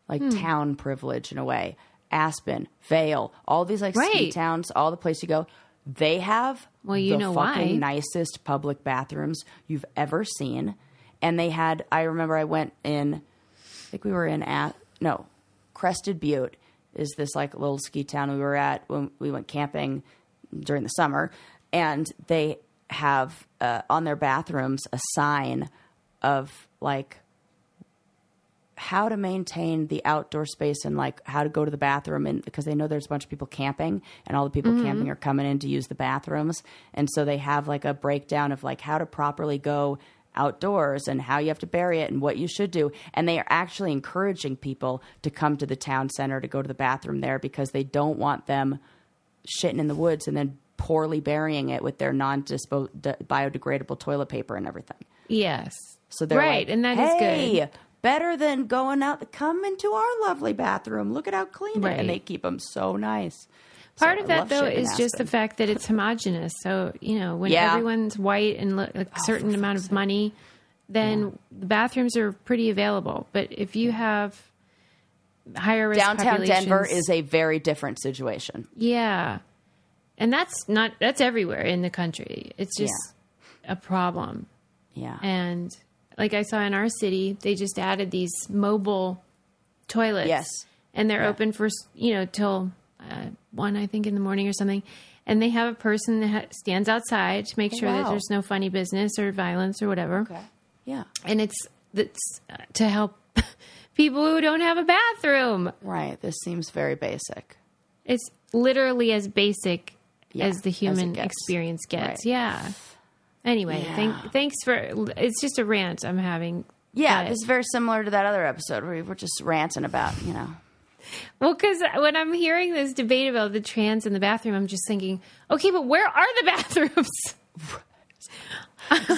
like Hmm. town privilege in a way. Aspen, Vail, all these like ski towns, all the places you go. They have Well, you the know fucking why. nicest public bathrooms you've ever seen. And they had I remember I went in I think we were in at no, Crested Butte is this like little ski town we were at when we went camping during the summer, and they have uh, on their bathrooms a sign of like how to maintain the outdoor space and like how to go to the bathroom and because they know there's a bunch of people camping and all the people mm-hmm. camping are coming in to use the bathrooms. And so they have like a breakdown of like how to properly go outdoors and how you have to bury it and what you should do. And they are actually encouraging people to come to the town center to go to the bathroom there because they don't want them shitting in the woods and then poorly burying it with their non-biodegradable toilet paper and everything. Yes. so they're right, like, and that is hey, good. Better than going out. Come into our lovely bathroom. Look at how clean it. Right. And they keep them so nice. So Part I of that, though, is just the fact that it's homogenous. So, you know, when Yeah. Oh, everyone's white and lo- a oh, certain amount of money, then the bathrooms are pretty available. But if you have higher risk downtown Denver is a very different situation. yeah, and that's not that's everywhere in the country. It's just a problem. Yeah. And like I saw in our city, they just added these mobile toilets. Yes. And they're open for, you know, till uh, one, I think, in the morning or something. And they have a person that ha- stands outside to make sure that there's no funny business or violence or whatever. yeah. And it's, it's uh, to help people who don't have a bathroom. Right. This seems very basic. It's literally as basic Yeah, as the as human gets. experience gets. Right. Yeah. Anyway, Yeah. thank, thanks for. It's just a rant I'm having. Yeah. But- It's very similar to that other episode where we were just ranting about, you know. Well, because when I'm hearing this debate about the trans in the bathroom, I'm just thinking, okay, but where are the bathrooms?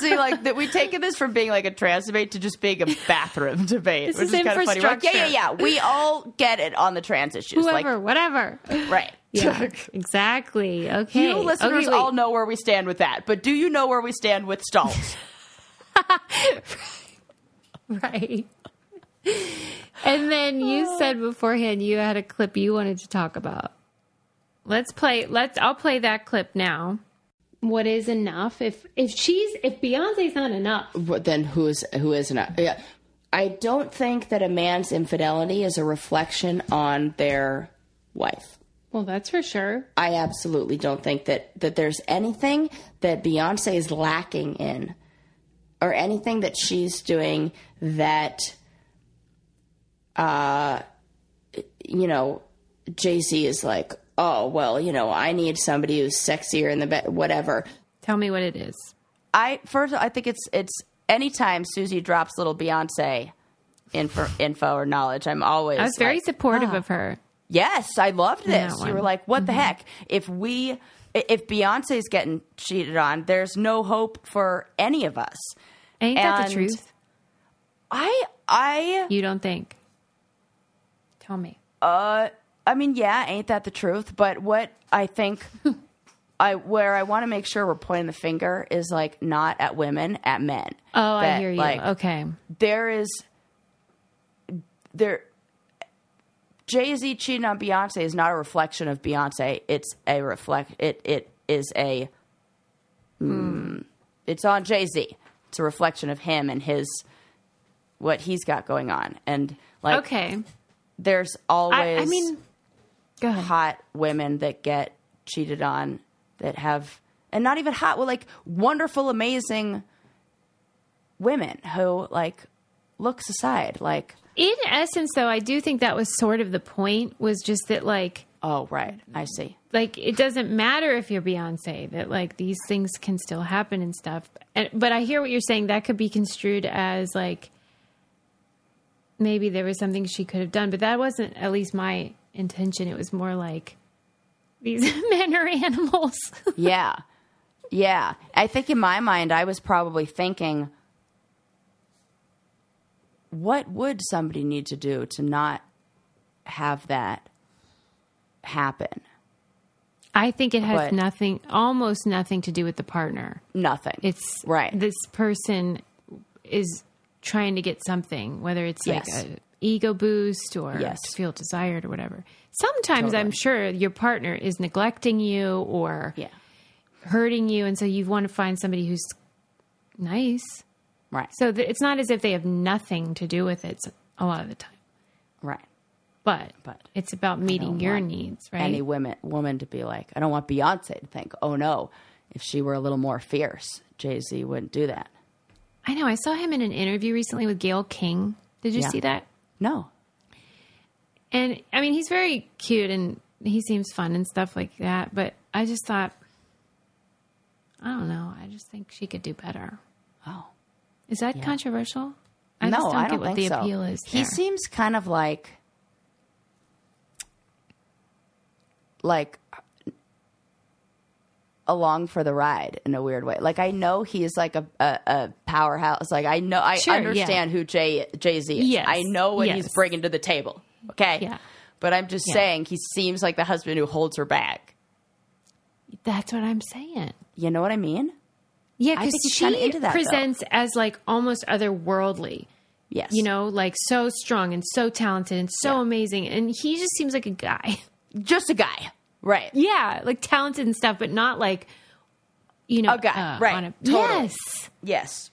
See, like that, we've taken this from being like a trans debate to just being a bathroom debate, It's which is kind of funny. Like, yeah, yeah, yeah. We all get it on the trans issues. Whoever, whatever. Right. Yeah, exactly. Okay. You listeners Okay, all know where we stand with that, but do you know where we stand with stalls? Right. and then you uh. said beforehand you had a clip you wanted to talk about. Let's play. Let's. I'll play that clip now. What is enough? If if she's if Beyonce's not enough, But then who is who is enough? Yeah, I don't think that a man's infidelity is a reflection on their wife. Well, that's for sure. I absolutely don't think that that there's anything that Beyonce is lacking in, or anything that she's doing that, uh, you know, Jay Z is like, oh well, you know, I need somebody who's sexier in the bed, whatever. Tell me what it is. I first, I think it's it's anytime Susie drops little Beyonce info, info or knowledge, I'm always. I was very like, supportive "Ah." of her. Yes, I loved this. You were like, what the heck? If we, if Beyonce's getting cheated on, there's no hope for any of us. Ain't that the truth? I, I, You don't think? Tell me. Uh I mean, yeah, ain't that the truth? But what I think, I where I want to make sure we're pointing the finger is like not at women, at men. Oh, I hear you. like, okay. there is there Jay Z cheating on Beyonce is not a reflection of Beyonce. It's a reflect. It it is a. mm, it's on Jay Z. It's a reflection of him and his what he's got going on, and like Okay. there's always I, I mean, go ahead. hot women that get cheated on that have and not even hot well like wonderful amazing women who like looks aside like In essence, though, I do think that was sort of the point. Was just that, like, oh right i see like it doesn't matter if you're Beyonce. That like these things can still happen and stuff. And, but I hear what you're saying. That could be construed as like maybe there was something she could have done, but that wasn't at least my intention. It was more like these men are animals. yeah yeah i think in my mind i was probably thinking what would somebody need to do to not have that happen I think it has But- nothing, almost nothing to do with the partner. nothing It's right This person is trying to get something, whether it's like Yes. a ego boost or Yes. to feel desired or whatever. Sometimes I'm sure your partner is neglecting you or Yeah. hurting you, and so you want to find somebody who's nice. Right. So th- it's not as if they have nothing to do with it a lot of the time, Right. but, But it's about meeting your needs, right? Any women woman to be like, I don't want Beyonce to think, oh no, if she were a little more fierce, Jay Z wouldn't do that. I know. I saw him in an interview recently with Gayle King. Did you Yeah. see that? No. And I mean, he's very cute and he seems fun and stuff like that. But I just thought, I don't know. I just think she could do better. Oh. Is that controversial? I no, just don't I get don't what think the so. appeal is. He there. seems kind of like like along for the ride in a weird way. Like I know he's like a, a, a powerhouse. Like I know I Sure, understand who Jay Jay Z is. Yes, I know what he's bringing to the table. Okay. Yeah. But I'm just Yeah. saying he seems like the husband who holds her back. That's what I'm saying. You know what I mean? Yeah, because think he's kinda she into that, though. presents as like almost otherworldly. Yes. You know, like so strong and so talented and so Yeah. amazing. And he just seems like a guy. just a guy. Right. Yeah, like talented and stuff, but not like, you know, A guy, uh, right, on a- totally. Yes. Yes.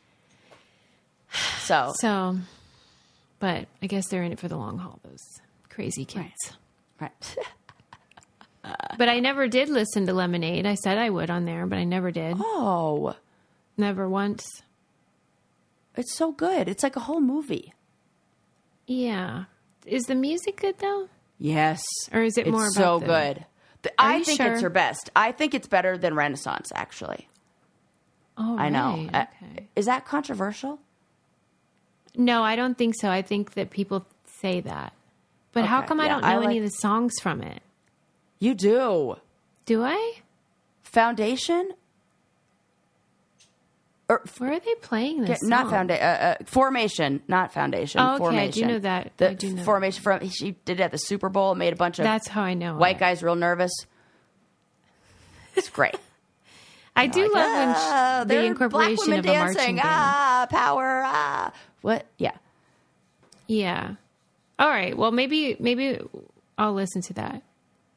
So So, but I guess they're in it for the long haul, those crazy kids. right. But I never did listen to Lemonade. I said I would on there, but I never did. oh. Never once. It's so good. It's like a whole movie. Yeah. Is the music good though? Yes. Or is it it's more so the- good? The- I think sure? it's her best. I think it's better than Renaissance, actually. Oh, I know. right. Uh, Okay. is that controversial? No, I don't think so. I think that people say that. But how Okay, come I don't know I any of the songs from it? You do. Do I? Foundation? Or Where are they playing this? not foundation. Uh, uh, formation, not foundation. Oh, okay, I Formation. do know that. The I do know formation from she did it at the Super Bowl. Made a bunch of That's how I know. white it. guys real nervous. It's great. I do love when sh- Ah, the incorporation black women of a marching band. Ah, power. Ah, what? Yeah. Yeah. All right. Well, maybe maybe I'll listen to that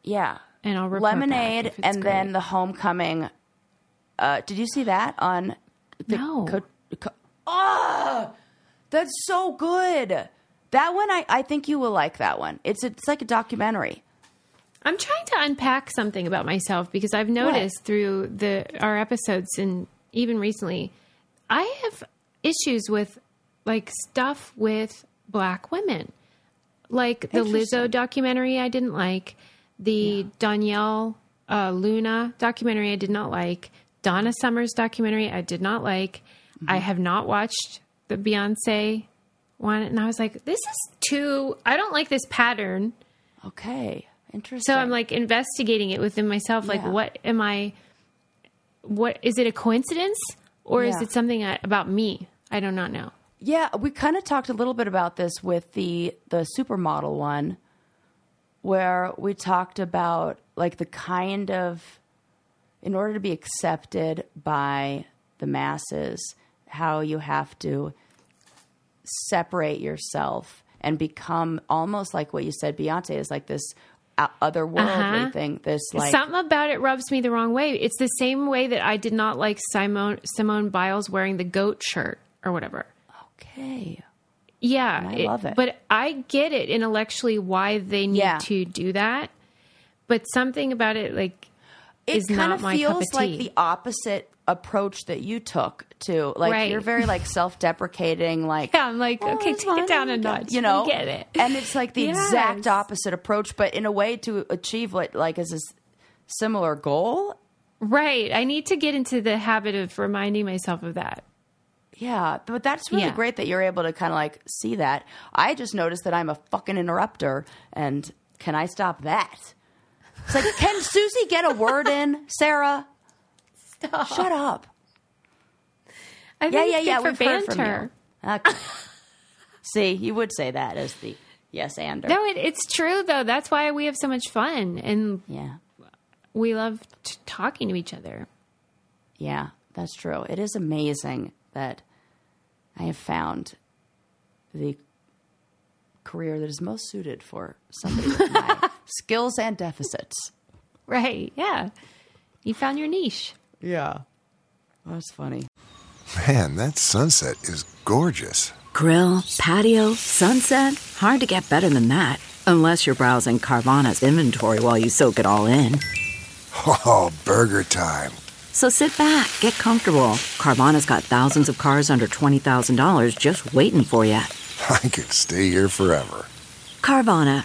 Yeah. and I'll report Lemonade and then the Homecoming. Uh, did you see that on? The No. Co- co- oh, that's so good. That one, I, I think you will like that one. It's it's like a documentary. I'm trying to unpack something about myself because I've noticed through the our episodes and even recently, I have issues with like stuff with black women, like the Lizzo documentary. I didn't like the Danielle uh, Luna documentary. I did not like Donna Summers documentary. I did not like. I mm-hmm. have not watched the Beyonce one, and I was like, this is too. I don't like this pattern. Okay, interesting. So I'm like investigating it within myself. Like, Yeah. what am I? What is it a coincidence or is it something about me? I do not know. Yeah, we kind of talked a little bit about this with the the supermodel one, where we talked about like the kind of, in order to be accepted by the masses, how you have to separate yourself and become almost like what you said. Beyonce is like this otherworldly Uh-huh. thing. This like Something about it rubs me the wrong way. It's the same way that I did not like Simone Simone Biles wearing the goat shirt or whatever. okay, Yeah, I love it. But I get it intellectually why they need Yeah. to do that. But something about it, like, it kind of feels like the opposite approach that you took to like Right. you're very like self-deprecating like yeah, I'm like, "Oh, okay, take fine, it down a notch. you know get it. and it's like the exact opposite approach but in a way to achieve what like is a similar goal Right. I need to get into the habit of reminding myself of that. yeah but that's really Yeah. great that you're able to kind of like see that i just noticed that i'm a fucking interrupter and can i stop that it's like can susie get a word in sarah Stop. shut up I think Yeah, yeah, yeah. We've heard from you. Uh, okay. See, you would say that as the yes ander. No, it, it's true though. That's why we have so much fun and Yeah, we love t- talking to each other. yeah, that's true. It is amazing that I have found the career that is most suited for somebody with my skills and deficits. Right. Yeah. You found your niche. Yeah. That's funny. Man, that sunset is gorgeous. Grill, patio, sunset. Hard to get better than that. Unless you're browsing Carvana's inventory while you soak it all in. Oh, burger time. So sit back, get comfortable. Carvana's got thousands of cars under $20,000 just waiting for you. I could stay here forever. Carvana,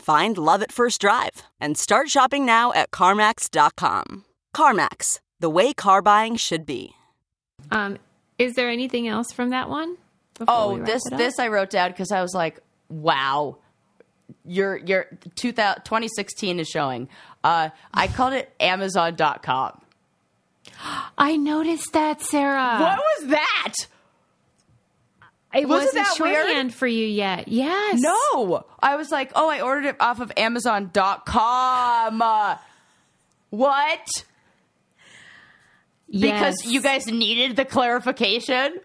Find love at first drive and start shopping now at CarMax.com. CarMax, the way car buying should be. Um, is there anything else from that one? before Oh, we wrap this this I wrote down because I was like, wow. Your your 2000, 2016 is showing. Uh, I called it Amazon.com. I noticed that, Sarah. what was that? It wasn't wasn't, that weird? shorthand for you yet. Yes. No. I was like, oh, I ordered it off of Amazon.com. Uh, what? Because you guys needed the clarification?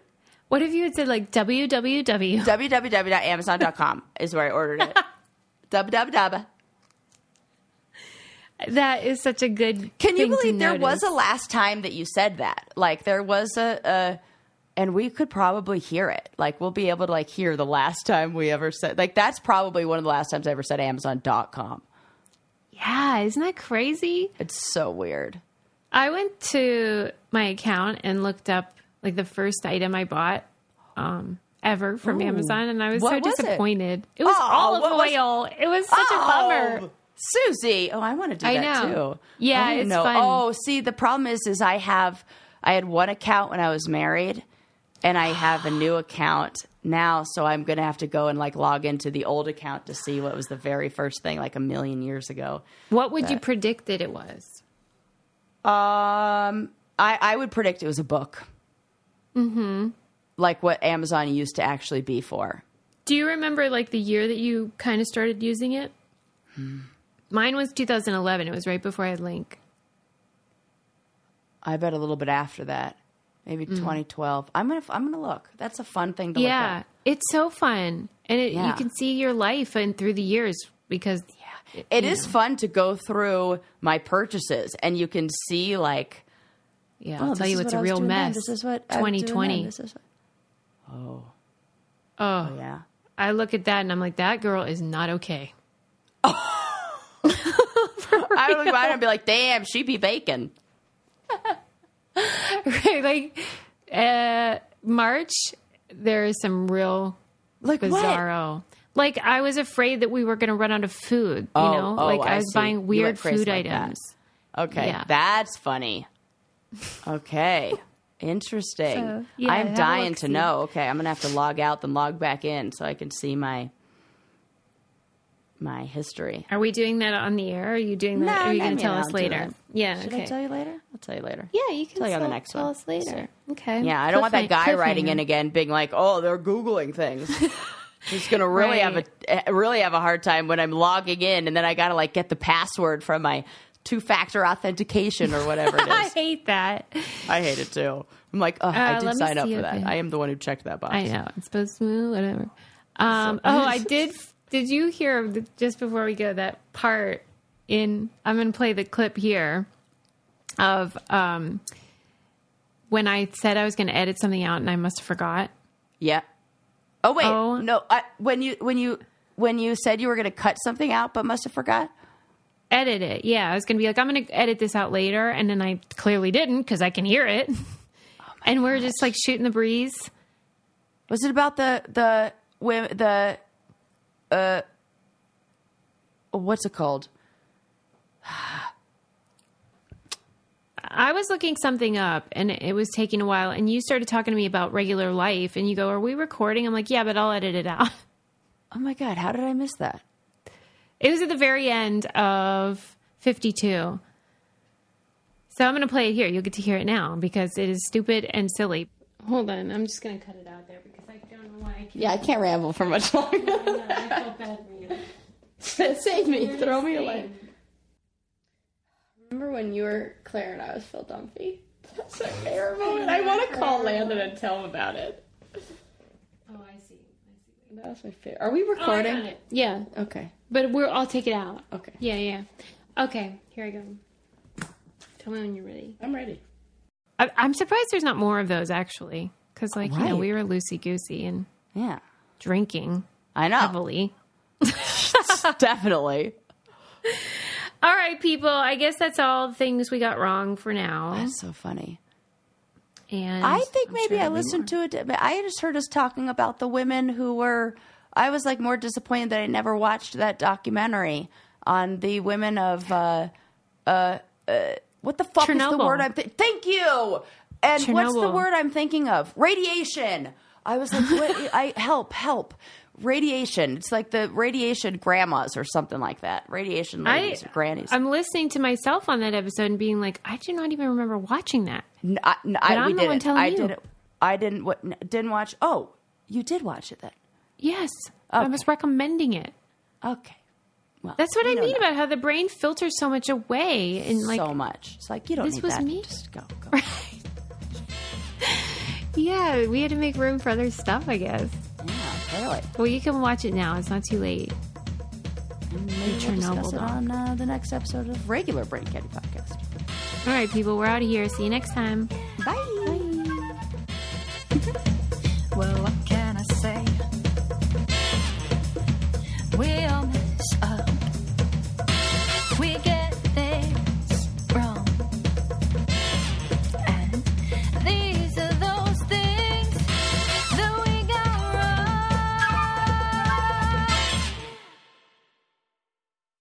What if you had said like www? www.amazon.com is where I ordered it. www. That is such a good. Can you believe there was a last time that you said that? Like there was a, a and we could probably hear it. Like we'll be able to like hear the last time we ever said like that's probably one of the last times I ever said Amazon.com. Yeah, isn't that crazy? It's so weird. I went to my account and looked up like the first item I bought um, ever from Amazon, and I was What so was disappointed. It, was Oh, olive what was- oil. It was such a bummer. Susie. Oh, I want to do I that know. too. Yeah, it's know. fun. Oh, see, the problem is, is I have, I had one account when I was married, and I have a new account now. So I'm gonna have to go and like log into the old account to see what was the very first thing, like a million years ago. What would you predict that it was? Um, I I would predict it was a book. Mm-hmm. Like what Amazon used to actually be for. Do you remember like the year that you kind of started using it? Hmm. Mine was 2011. It was right before I had Link. I bet a little bit after that, maybe mm-hmm. 2012. I'm gonna I'm gonna look. That's a fun thing to look Yeah, at. it's so fun, and it, Yeah. you can see your life and through the years because Yeah. It is fun to go through my purchases and you can see like yeah, oh, I'll tell you is it's what a I was real doing then. mess. This is what I was doing then. 2020. This is what- oh, oh, yeah. I look at that and I'm like, that girl is not okay. I would look at it and be like, damn, she be bacon. Right, like uh, March, there is some real Like what? bizarro. Like I was afraid that we were going to run out of food. You Oh, know, oh, like I I, was see. Buying weird food like that. items. Okay, Yeah. that's funny. Okay. Interesting. So, yeah, I'm dying to know. Okay, I'm gonna have to log out then log back in so I can see my my history. Are we doing that on the air? Are you doing that? No, are you going to tell us I'll later? Yeah. Should okay. I tell you later? I'll tell you later. yeah, you can tell you on the next tell one. us later. Okay. Yeah, I don't want that guy writing in again, being like, "Oh, they're googling things." He's gonna really have a really have a hard time when I'm logging in, and then I gotta like get the password from my two factor authentication or whatever it I hate that. I hate it too. I'm like, oh, I Uh, did sign up for that. I- I am the one who checked that box. I know it's supposed to whatever. Um, oh, I did. Did you hear just before we go that part in? I'm going to play the clip here of um, when I said I was going to edit something out and I must have forgot. Yeah. Oh wait, Oh. no. I, when you when you when you said you were gonna cut something out, but must have forgot. Edit it. Yeah, I was going to be like, I'm going to edit this out later, and then I clearly didn't because I can hear it. and we're just like shooting the breeze. Was it about the the the uh what's it called? I was looking something up and it was taking a while, and you started talking to me about regular life, and you go, "Are we recording?" I'm like, "Yeah, but I'll edit it out." Oh my god, how did I miss that? It was at the very end of 52. So I'm going to play it here. You'll get to hear it now because it is stupid and silly. Hold on. I'm just going to cut it out there because I don't know why I can't. Yeah, I can't ramble for much longer. I feel bad for you. Save me. Throw me away. Remember when you were Claire and I was Phil Dunphy? That's so terrible. And I want to call Landon and tell him about it. Oh, I see. I see. That was my favorite. Are we Oh, I recording? got it. Yeah, Okay. but we're. I'll take it out. Okay. Yeah, yeah. Okay, here I go. Tell me when you're ready. I'm ready. I, I'm surprised there's not more of those actually, because like you know we were loosey goosey and Yeah. drinking I know. heavily. Definitely. All right, people. I guess that's all the things we got wrong for now. That's so funny. And I think I'm maybe sure I listened to it. I just heard us talking about the women who were. I was like more disappointed that I never watched that documentary on the women of. Uh, uh, uh, what the fuck is the word I'm? Th- Thank you. And what's the word I'm thinking of? Radiation. I was like, what, I help, help. Radiation. It's like the radiation grandmas or something like that. Radiation ladies or grannies. I'm listening to myself on that episode and being like, I do not even remember watching that. N- I, n- I- I'm the didn't. one telling I you. didn't. I didn't. What, didn't watch. Oh, you did watch it then. Yes, I was recommending it. Okay. Well, That's what I mean know. about how the brain filters so much away and like so much. It's like you don't This was that. me. Just go. go. Yeah, we had to make room for other stuff, I guess. Yeah, totally. Well, you can watch it now. It's not too late. Maybe we'll discuss it on uh, the next episode of regular Brain Candy Podcast. All right, people, we're out of here. See you next time. Bye. Bye. well, okay.